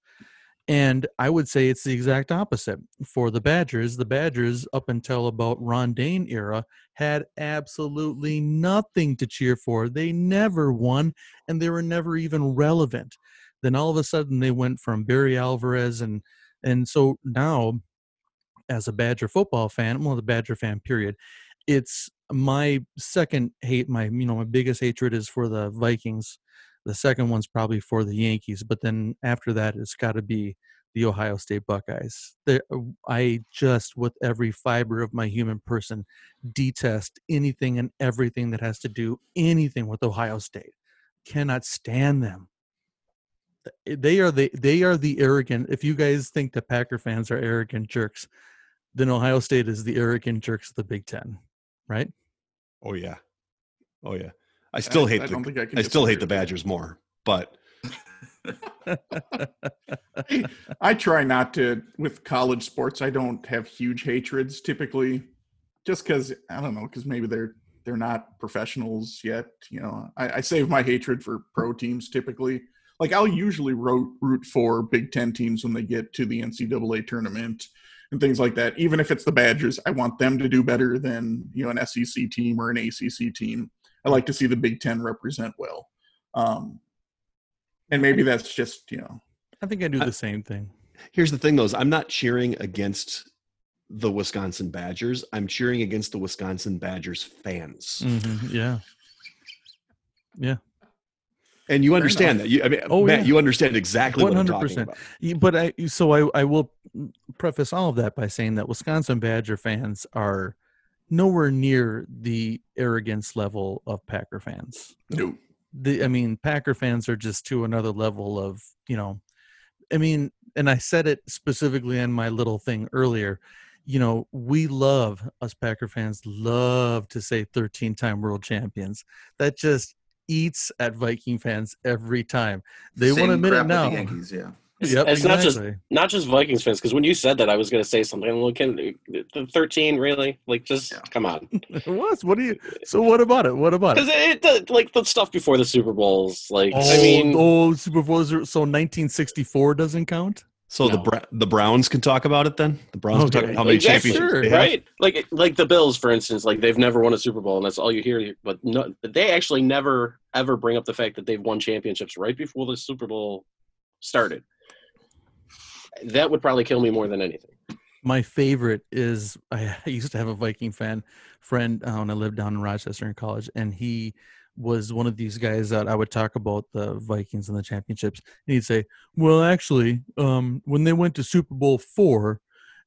And i would say it's the exact opposite. For the badgers the badgers up until about ron dayne era had absolutely nothing to cheer for. They never won and they were never even relevant. Then all of a sudden they went from barry alvarez and and so now as a badger football fan well the badger fan period it's my second hate my you know my biggest hatred is for the vikings the second one's probably for the Yankees, but then after that, it's got to be the Ohio State Buckeyes. There, I just, with every fiber of my human person, detest anything and everything that has to do anything with Ohio State. Cannot stand them. Eh, they are the they are the arrogant. If you guys think the Packer fans are arrogant jerks, then Ohio State is the arrogant jerks of the Big Ten, right? Oh yeah. Oh yeah. I still I- hate I don't the think I can I still hate the disagree that. Badgers more, but I, I try not to with college sports. I don't have huge hatreds typically, just because I don't know, because maybe they're they're not professionals yet. You know, I, I save my hatred for pro teams typically. Like I'll usually root root for Big Ten teams when they get to the NCAA tournament and things like that. Even if it's the Badgers, I want them to do better than you know an SEC team or an ACC team. I like to see the Big Ten represent well. Um, and maybe that's just you know I think I do I- the same thing. here's the thing though, is I'm not cheering against the Wisconsin Badgers. I'm cheering against the Wisconsin Badgers fans. Mhm, yeah. And you uh, understand that. You, I mean, Oh, Matt, yeah. you understand exactly what I'm talking 100%. about. But I so I I will preface all of that by saying that Wisconsin Badger fans are nowhere near the arrogance level of Packer fans. no. The I mean Packer fans are just to another level of, you know, I mean, and I said it specifically in my little thing earlier. You know, we love us Packer fans love to say 13 time world champions. That just eats at Viking fans every time. They Same won't admit it now. The Yankees, yeah. Yep, it's not just exactly. not just Vikings fans because when you said that, I was going to say something. I'm looking the 13, really? Like, just Yeah. come on. It was. What do you? So what about it? What about it? it, it like the stuff before the Super Bowls. Like, Oh, I mean, oh, Super Bowl. zero- So 1964 doesn't count. So the No. Bra- the Browns can talk about it then. The Browns can talk about how many Exactly, championships sure, they have. right? Like, like the Bills, for instance, like they've never won a Super Bowl, and that's all you hear. But no, they actually never ever bring up the fact that they've won championships right before the Super Bowl started. That would probably kill me more than anything. My favorite is I used to have a Viking fan friend uh, when I lived down in Rochester in college, and he was one of these guys that I would talk about the Vikings and the championships. And he'd say, "Well, actually, um, when they went to Super Bowl four,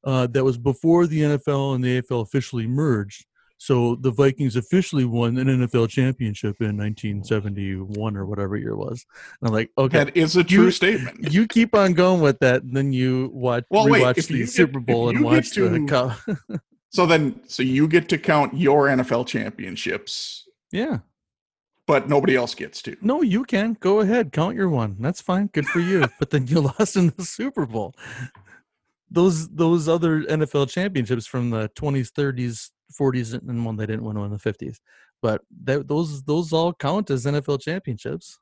uh, that was before the NFL and the AFL officially merged. So the Vikings officially won an NFL championship in 1971 or whatever year it was. And I'm like, okay, That is a true You- statement. you keep on going with that, and then you watch Well, wait, rewatch if the get- Super if Bowl and get watch the to- co- So then, so you get to count your NFL championships, yeah. But nobody else gets to. No, you can go ahead, count your one. That's fine, good for you. but then you lost in the Super Bowl. Those those other NFL championships from the 20s, 30s, 40s, and one they didn't win one in the 50s. But that, those those all count as NFL championships.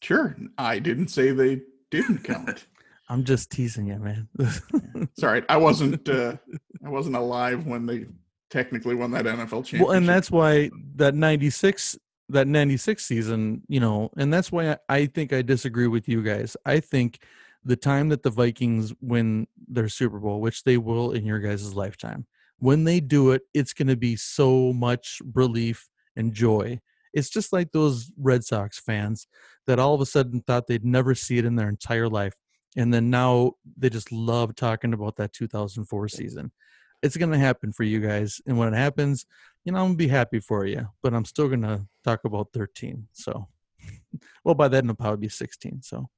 Sure, I didn't say they didn't count. I'm just teasing you, man. it's all right. I wasn't. Uh, I wasn't alive when they technically won that NFL championship. well, and that's why that 96 that 96 season, you know, and that's why I, I think I disagree with you guys. I think the time that the Vikings win their Super Bowl, which they will in your guys' lifetime, when they do it, it's going to be so much relief and joy. It's just like those Red Sox fans that all of a sudden thought they'd never see it in their entire life. And then now they just love talking about that 2004 season. It's going to happen for you guys. And when it happens, you know, I'm going to be happy for you, but I'm still going to talk about 13. So, well, by then it'll probably be 16. So,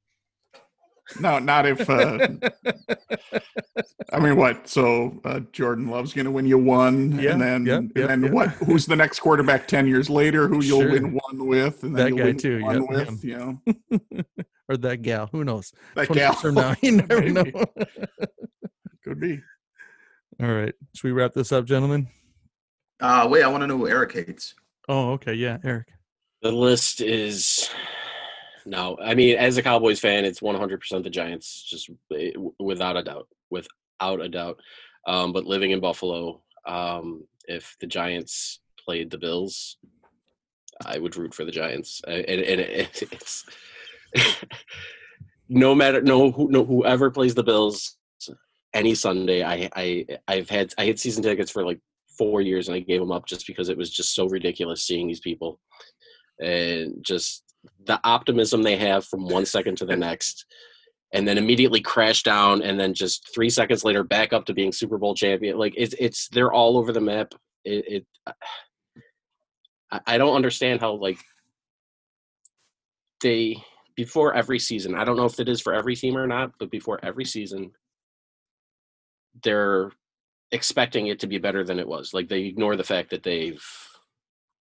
no, not if. Uh, I mean, what? So uh, Jordan Love's going to win you one, Yeah, and then yeah, and yeah, then yeah. what? Who's the next quarterback ten years later? Who you'll Sure. win one with, and then That you'll guy win too, one yep, with, you know, or that gal, who knows? that 20 gal. years from now, you never know. Could be. All right. Should we wrap this up, gentlemen? Uh, wait, I want to know who Eric hates. Oh, okay. Yeah, Eric. The list is no. I mean, as a Cowboys fan, it's 100% the Giants, just eh, without a doubt, without a doubt. Um, but living in Buffalo, um, if the Giants played the Bills, I would root for the Giants. And, and it, it's no matter no who no whoever plays the Bills any Sunday. I I I've had I had season tickets for like four years and I gave them up just because it was just so ridiculous seeing these people. And just the optimism they have from one second to the next and then immediately crash down and then just three seconds later back up to being super bowl champion. Like it's it's they're all over the map. It, it I- i don't understand how like they before every season i don't know if it is for every team or not but before every season they're expecting it to be better than it was like they ignore the fact that they've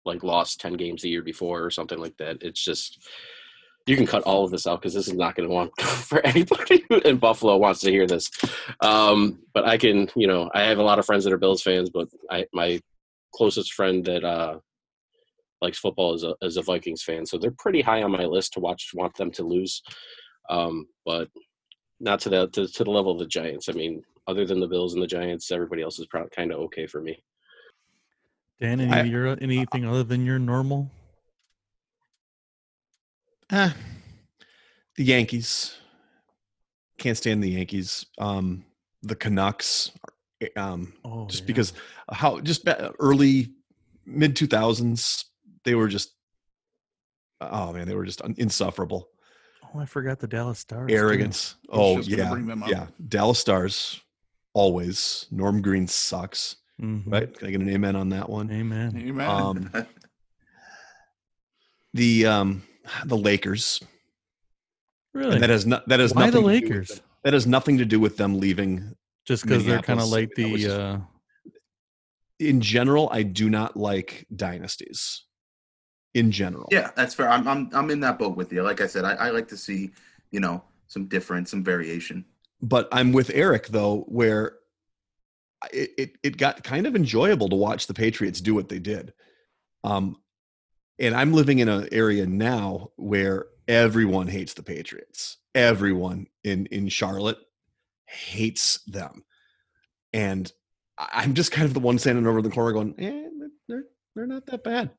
like lost 10 games the year before or something like that it's just you can cut all of this out because this is not going to want for anybody in buffalo wants to hear this. Um but i can you know i have a lot of friends that are bills fans but i my closest friend that uh likes football is a, is a vikings fan so they're pretty high on my list to watch want them to lose. Um but not to the to, to the level of the giants i mean other than the bills and the giants everybody else is probably kind of okay for me Dan, any, I- your, anything other than your normal? Ah, the Yankees. Can't stand the Yankees. Um, the Canucks. eh, Um, Oh, just yeah. because how just early mid two thousands they were just oh man they were just insufferable Oh, I forgot the Dallas Stars. arrogance I oh yeah bring them up. yeah Dallas Stars always Norm Green sucks Mhm. right can I get an amen on that one Amen. Amen. um the um the Lakers Really? and that has not that has Why the nothing to do with Lakers? that has nothing to do with them leaving Just because they're kind of Minneapolis. like the. just- Uh, in general I do not like dynasties in general Yeah, that's fair. I'm I'm I'm in that boat with you. Like I said, I, I like to see, you know, some difference, some variation. But I'm with Eric though, where it, it it got kind of enjoyable to watch the Patriots do what they did. Um, and I'm living in an area now where everyone hates the Patriots. Everyone in in Charlotte hates them, and I'm just kind of the one standing over the corner going, "Eh, they're they're not that bad."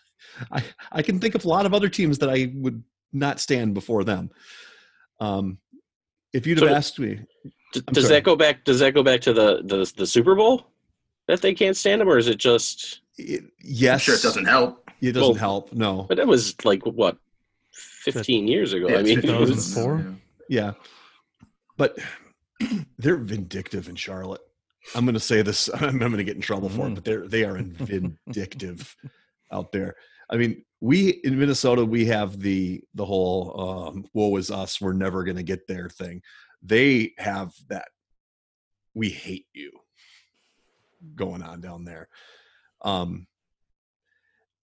I I can think of a lot of other teams that I would not stand before them. Um, if you'd have So- asked me, D- I'm does sorry. that go back? Does that go back to the, the the Super Bowl that they can't stand him, or is it just? it, I'm yes, sure it doesn't help. It doesn't Well, help. No, But it was like what, fifteen years ago. Yeah, I mean, it 50,000, was, 2004? yeah. yeah, but they're vindictive in Charlotte. I'm going to say this. I'm going to get in trouble for it, Mm. but they're they are vindictive out there. I mean, we in Minnesota we have the the whole um, "woe is us, we're never going to get there" thing. They have that "we hate you" going on down there. Um,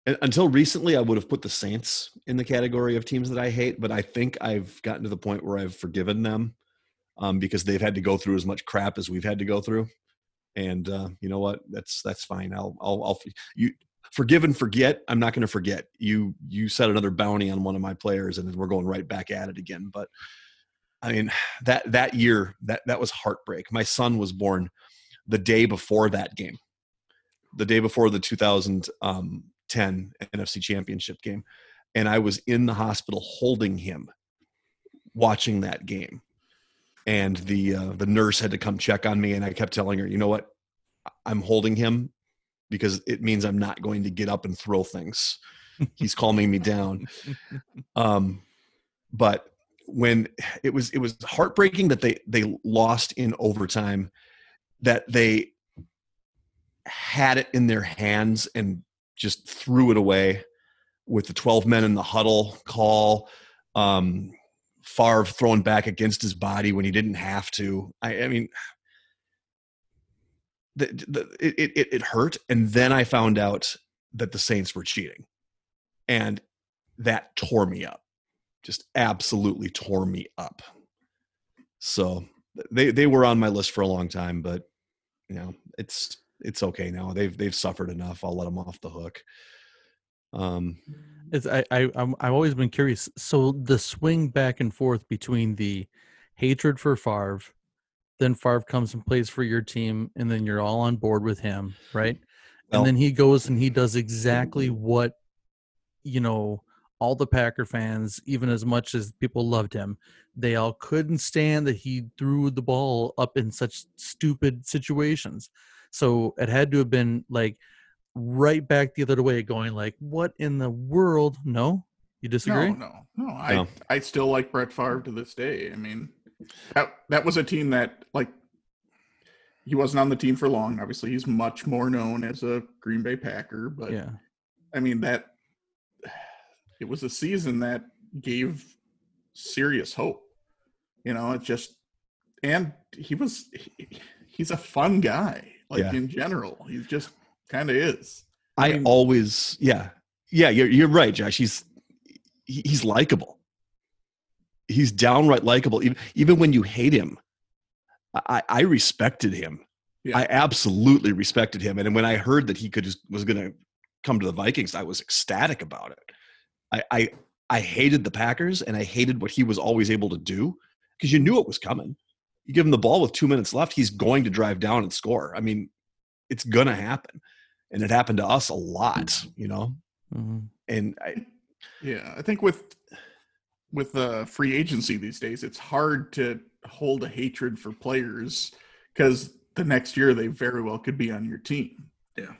until recently, I would have put the Saints in the category of teams that I hate, but I think I've gotten to the point where I've forgiven them um, because they've had to go through as much crap as we've had to go through. And uh, you know what? That's that's fine. I'll I'll, I'll you forgive and forget. I'm not going to forget. You you set another bounty on one of my players, and then we're going right back at it again. But I mean that that year that that was heartbreak. My son was born the day before that game, the day before the 2010 NFC Championship game, and I was in the hospital holding him, watching that game and the uh, the nurse had to come check on me and i kept telling her you know what i'm holding him because it means i'm not going to get up and throw things he's calming me down um but when it was it was heartbreaking that they they lost in overtime that they had it in their hands and just threw it away with the 12 men in the huddle call um Favre throwing back against his body when he didn't have to. I, I mean, the, the, it, it, it hurt. And then I found out that the Saints were cheating. And that tore me up. Just absolutely tore me up. So they, they were on my list for a long time, but you know, it's, it's okay now. They've, they've suffered enough. I'll let them off the hook. Um, It's I, I I'm I've always been curious. So the swing back and forth between the hatred for Favre, then Favre comes and plays for your team, and then you're all on board with him, right? Well- and then he goes and he does exactly mm-hmm. what you know all the Packer fans, even as much as people loved him, they all couldn't stand that he threw the ball up in such stupid situations. So it had to have been like right back the other way, going like, "What in the world?" No, you disagree? No, no, no. I No. I still like Brett Favre to this day. I mean, that that was a team that like he wasn't on the team for long. Obviously, he's much more known as a Green Bay Packer, but yeah, I mean that it was a season that gave serious hope. You know, it just and he was he, he's a fun guy. Like Yeah. in general, he's just kind of is. I, mean- always, yeah, yeah. You're you're right, Josh. He's he's likable. He's downright likable. Even even when you hate him, I I respected him. Yeah. I absolutely respected him. And when I heard that he could just, was going to come to the Vikings, I was ecstatic about it. I I I hated the Packers and I hated what he was always able to do because you knew it was coming. You give him the ball with two minutes left, he's going to drive down and score. I mean, it's going to happen and it happened to us a lot, you know. Mhm. And I, Yeah, I think with with uh, free agency these days, it's hard to hold a hatred for players because the next year they very well could be on your team. Yeah.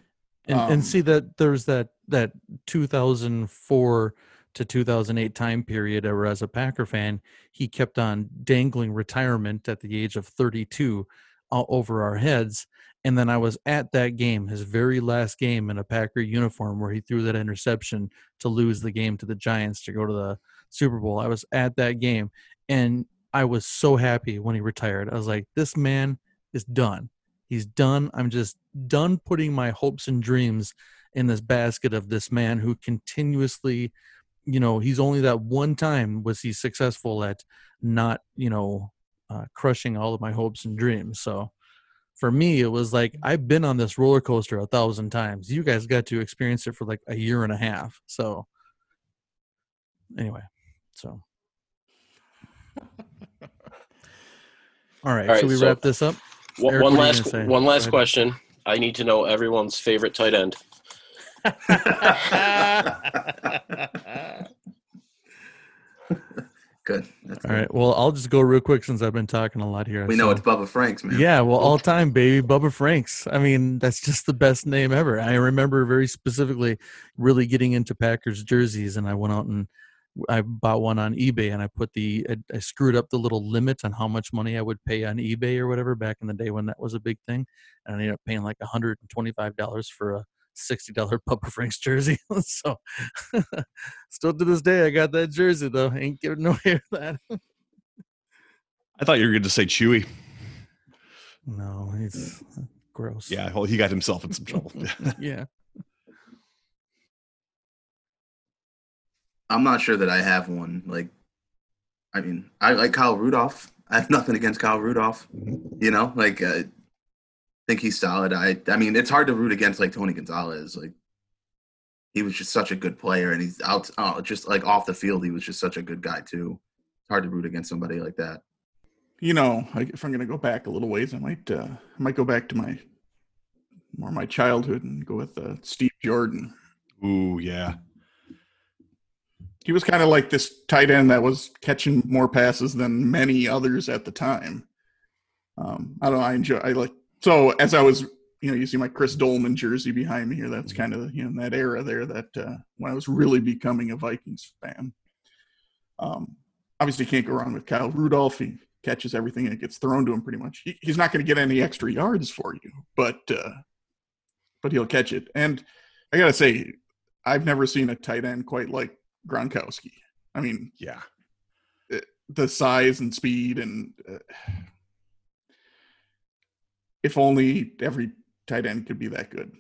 And Um, and see that there's that that 2004 to 2008 time period where as a packer fan he kept on dangling retirement at the age of 32 uh, over our heads and then i was at that game his very last game in a packer uniform where he threw that interception to lose the game to the giants to go to the super bowl i was at that game and i was so happy when he retired. I was like this man is done. He's done. I'm just done putting my hopes and dreams in this basket of this man who continuously you know he's only that one time was he successful at not you know uh, crushing all of my hopes and dreams. So for me it was like i've been on this roller coaster a thousand times. You guys got to experience it for like a year and a half. So anyway so all right, All right, should we so- wrap this up One, Eric, one what are you last one last question. I need to know everyone's favorite tight end. Good. That's all good. right well i'll just go real quick since i've been talking a lot here We know so- it's Bubba Franks, man. Yeah, well, all time, baby, Bubba Franks. I mean, that's just the best name ever. I remember very specifically really getting into Packers jerseys, and I went out and I bought one on eBay and I put the I, I screwed up the little limit on how much money I would pay on eBay or whatever back in the day when that was a big thing, and I ended up paying like hundred and twenty five dollars for a sixty dollar Bubba Franks jersey. so still to this day, I got that jersey though. Ain't giving away with that. I thought you were going to say Chewy. no, he's uh, gross. Yeah, well, he got himself in some trouble. yeah. I'm not sure that I have one. Like, I mean, I like Kyle Rudolph. I have nothing against Kyle Rudolph. You know, like, uh, think he's solid. I, I mean, it's hard to root against like Tony Gonzalez. Like, he was just such a good player, and he's out, uh, just like off the field, he was just such a good guy too. It's hard to root against somebody like that. You know, like if I'm going to go back a little ways, I might uh, I might go back to my more my childhood and go with uh, Steve Jordan. Ooh, yeah. He was kind of like this tight end that was catching more passes than many others at the time. Um, I don't know. I enjoy. I like. So as I was, you know, you see my Chris Doleman jersey behind me here. That's kind of you know that era there that uh, when I was really becoming a Vikings fan. Um, obviously, can't go wrong with Kyle Rudolph. He catches everything that gets thrown to him pretty much. He, he's not going to get any extra yards for you, but uh, but he'll catch it. And I gotta say, I've never seen a tight end quite like Gronkowski. I mean, Yeah. the size and speed, and uh, if only every tight end could be that good.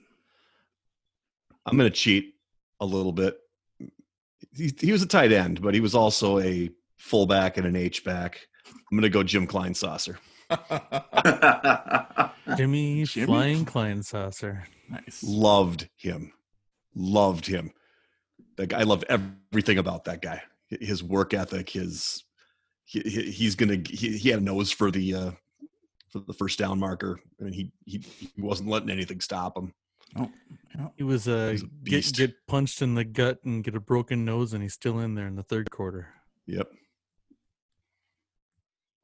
I'm going to cheat a little bit. He, he was a tight end, but he was also a fullback and an H back. I'm going to go Jim Kleinsasser. Jimmy, Jimmy? Flying Kleinsasser. nice. Loved him. Loved him. That guy, I love everything about that guy. His work ethic, his he, he- he's gonna he, he had a nose for the uh for the first down marker. I mean, he he, he wasn't letting anything stop him. Oh, yeah. He was uh, He's a get get punched in the gut and get a broken nose, and he's still in there in the third quarter. Yep.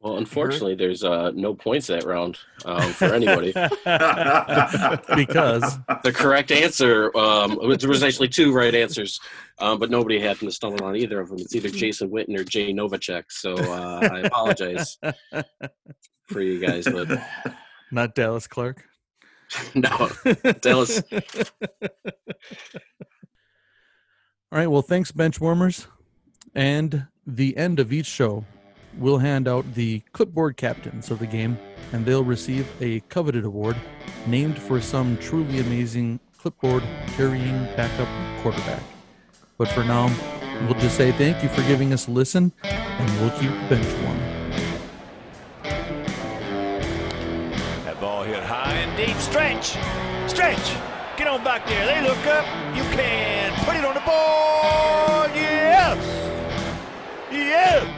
Well, unfortunately, there's uh, no points that round um, for anybody. because the correct answer um, there was actually two right answers, um, but nobody happened to stumble on either of them. It's either Jason Witten or Jay Novacek. So uh, I apologize for you guys, but not Dallas Clark. no, Dallas. All right. Well, thanks, benchwarmers. And the end of each show, we'll hand out the clipboard captains of the game, and they'll receive a coveted award named for some truly amazing clipboard carrying backup quarterback. But for now, we'll just say thank you for giving us a listen, and we'll keep bench warm. That ball hit high and deep. Stretch. Stretch. Get on back there. They look up. You can put it on the board. Yes. Yes.